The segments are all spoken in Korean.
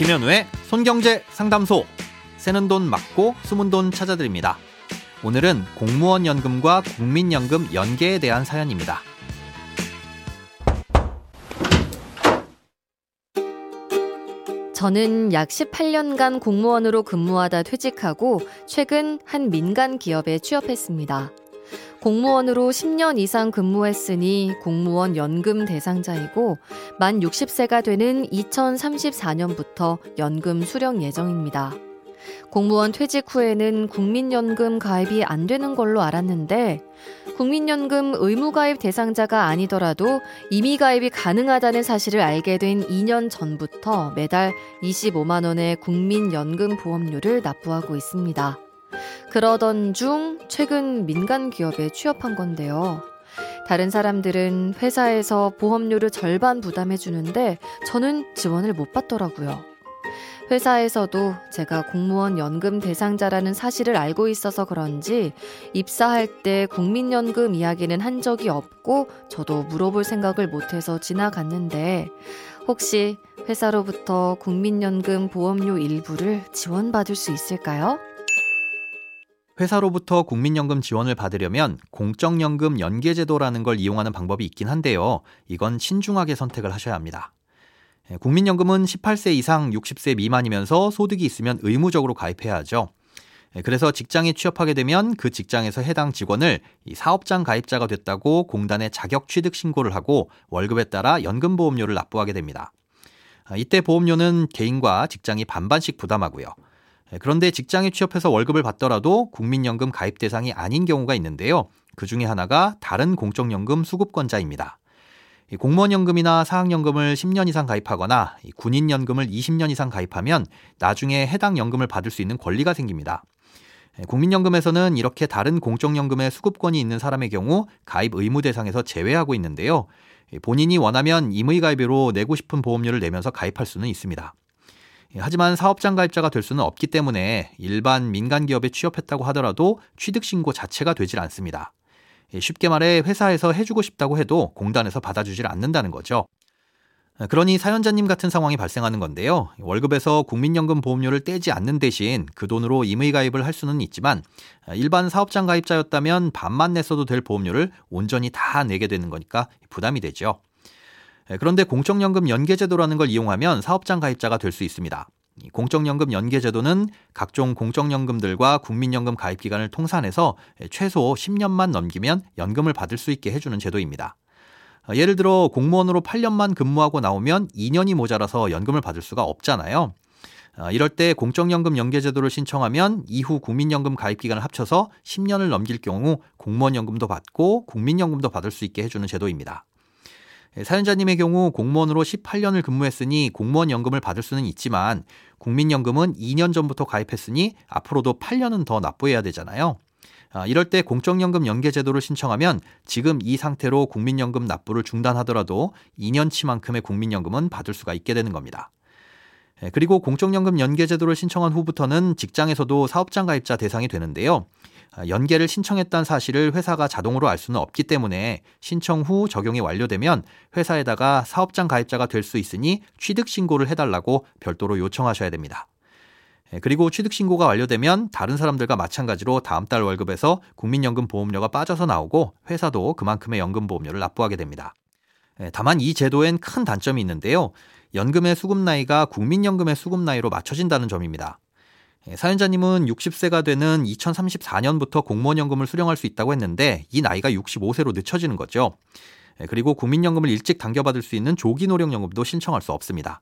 김현우의 손경제 상담소. 새는 돈 맞고 숨은 돈 찾아드립니다. 오늘은 공무원 연금과 국민연금 연계에 대한 사연입니다. 저는 약 18년간 공무원으로 근무하다 퇴직하고 최근 한 민간 기업에 취업했습니다. 공무원으로 10년 이상 근무했으니 공무원 연금 대상자이고 만 60세가 되는 2034년부터 연금 수령 예정입니다. 공무원 퇴직 후에는 국민연금 가입이 안 되는 걸로 알았는데 국민연금 의무가입 대상자가 아니더라도 이미 가입이 가능하다는 사실을 알게 된 2년 전부터 매달 25만 원의 국민연금 보험료를 납부하고 있습니다. 그러던 중 최근 민간 기업에 취업한 건데요. 다른 사람들은 회사에서 보험료를 절반 부담해 주는데 저는 지원을 못 받더라고요. 회사에서도 제가 공무원 연금 대상자라는 사실을 알고 있어서 그런지 입사할 때 국민연금 이야기는 한 적이 없고 저도 물어볼 생각을 못해서 지나갔는데 혹시 회사로부터 국민연금 보험료 일부를 지원받을 수 있을까요? 회사로부터 국민연금 지원을 받으려면 공적연금 연계제도라는 걸 이용하는 방법이 있긴 한데요. 이건 신중하게 선택을 하셔야 합니다. 예, 국민연금은 18세 이상 60세 미만이면서 소득이 있으면 의무적으로 가입해야 하죠. 예, 그래서 직장에 취업하게 되면 그 직장에서 해당 직원을 사업장 가입자가 됐다고 공단에 자격 취득 신고를 하고 월급에 따라 연금보험료를 납부하게 됩니다. 아, 이때 보험료는 개인과 직장이 반반씩 부담하고요. 예, 그런데 직장에 취업해서 월급을 받더라도 국민연금 가입 대상이 아닌 경우가 있는데요. 그 중에 하나가 다른 공적연금 수급권자입니다. 공무원연금이나 사학연금을 10년 이상 가입하거나 군인연금을 20년 이상 가입하면 나중에 해당 연금을 받을 수 있는 권리가 생깁니다. 예, 국민연금에서는 이렇게 다른 공적연금의 수급권이 있는 사람의 경우 가입 의무 대상에서 제외하고 있는데요. 본인이 원하면 임의가입으로 내고 싶은 보험료를 내면서 가입할 수는 있습니다. 예, 하지만 사업장 가입자가 될 수는 없기 때문에 일반 민간 기업에 취업했다고 하더라도 취득 신고 자체가 되질 않습니다. 예, 쉽게 말해 회사에서 해주고 싶다고 해도 공단에서 받아주질 않는다는 거죠. 아, 그러니 사연자님 같은 상황이 발생하는 건데요. 월급에서 국민연금 보험료를 떼지 않는 대신 그 돈으로 임의가입을 할 수는 있지만 아, 일반 사업장 가입자였다면 반만 냈어도 될 보험료를 온전히 다 내게 되는 거니까 부담이 되죠. 예, 그런데 공적연금 연계제도라는 걸 이용하면 사업장 가입자가 될 수 있습니다. 공적연금 연계제도는 각종 공적연금들과 국민연금 가입 기간을 통산해서 최소 10년만 넘기면 연금을 받을 수 있게 해주는 제도입니다. 예를 들어 공무원으로 8년만 근무하고 나오면 2년이 모자라서 연금을 받을 수가 없잖아요. 이럴 때 공적연금 연계제도를 신청하면 이후 국민연금 가입 기간을 합쳐서 10년을 넘길 경우 공무원연금도 받고 국민연금도 받을 수 있게 해주는 제도입니다. 예, 사연자님의 경우 공무원으로 18년을 근무했으니 공무원 연금을 받을 수는 있지만 국민연금은 2년 전부터 가입했으니 앞으로도 8년은 더 납부해야 되잖아요. 아, 이럴 때 공적연금 연계제도를 신청하면 지금 이 상태로 국민연금 납부를 중단하더라도 2년치만큼의 국민연금은 받을 수가 있게 되는 겁니다. 예, 그리고 공적연금 연계제도를 신청한 후부터는 직장에서도 사업장 가입자 대상이 되는데요. 아, 연계를 신청했다는 사실을 회사가 자동으로 알 수는 없기 때문에 신청 후 적용이 완료되면 회사에다가 사업장 가입자가 될 수 있으니 취득 신고를 해달라고 별도로 요청하셔야 됩니다. 예, 그리고 취득 신고가 완료되면 다른 사람들과 마찬가지로 다음 달 월급에서 국민연금 보험료가 빠져서 나오고 회사도 그만큼의 연금 보험료를 납부하게 됩니다. 예, 다만 이 제도엔 큰 단점이 있는데요. 연금의 수급 나이가 국민연금의 수급 나이로 맞춰진다는 점입니다. 예, 사연자님은 60세가 되는 2034년부터 공무원연금을 수령할 수 있다고 했는데 이 나이가 65세로 늦춰지는 거죠. 예, 그리고 국민연금을 일찍 당겨받을 수 있는 조기 노령연금도 신청할 수 없습니다.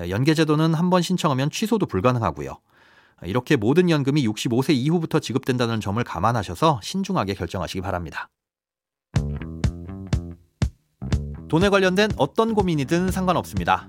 예, 연계제도는 한 번 신청하면 취소도 불가능하고요. 이렇게 모든 연금이 65세 이후부터 지급된다는 점을 감안하셔서 신중하게 결정하시기 바랍니다. 돈에 관련된 어떤 고민이든 상관없습니다.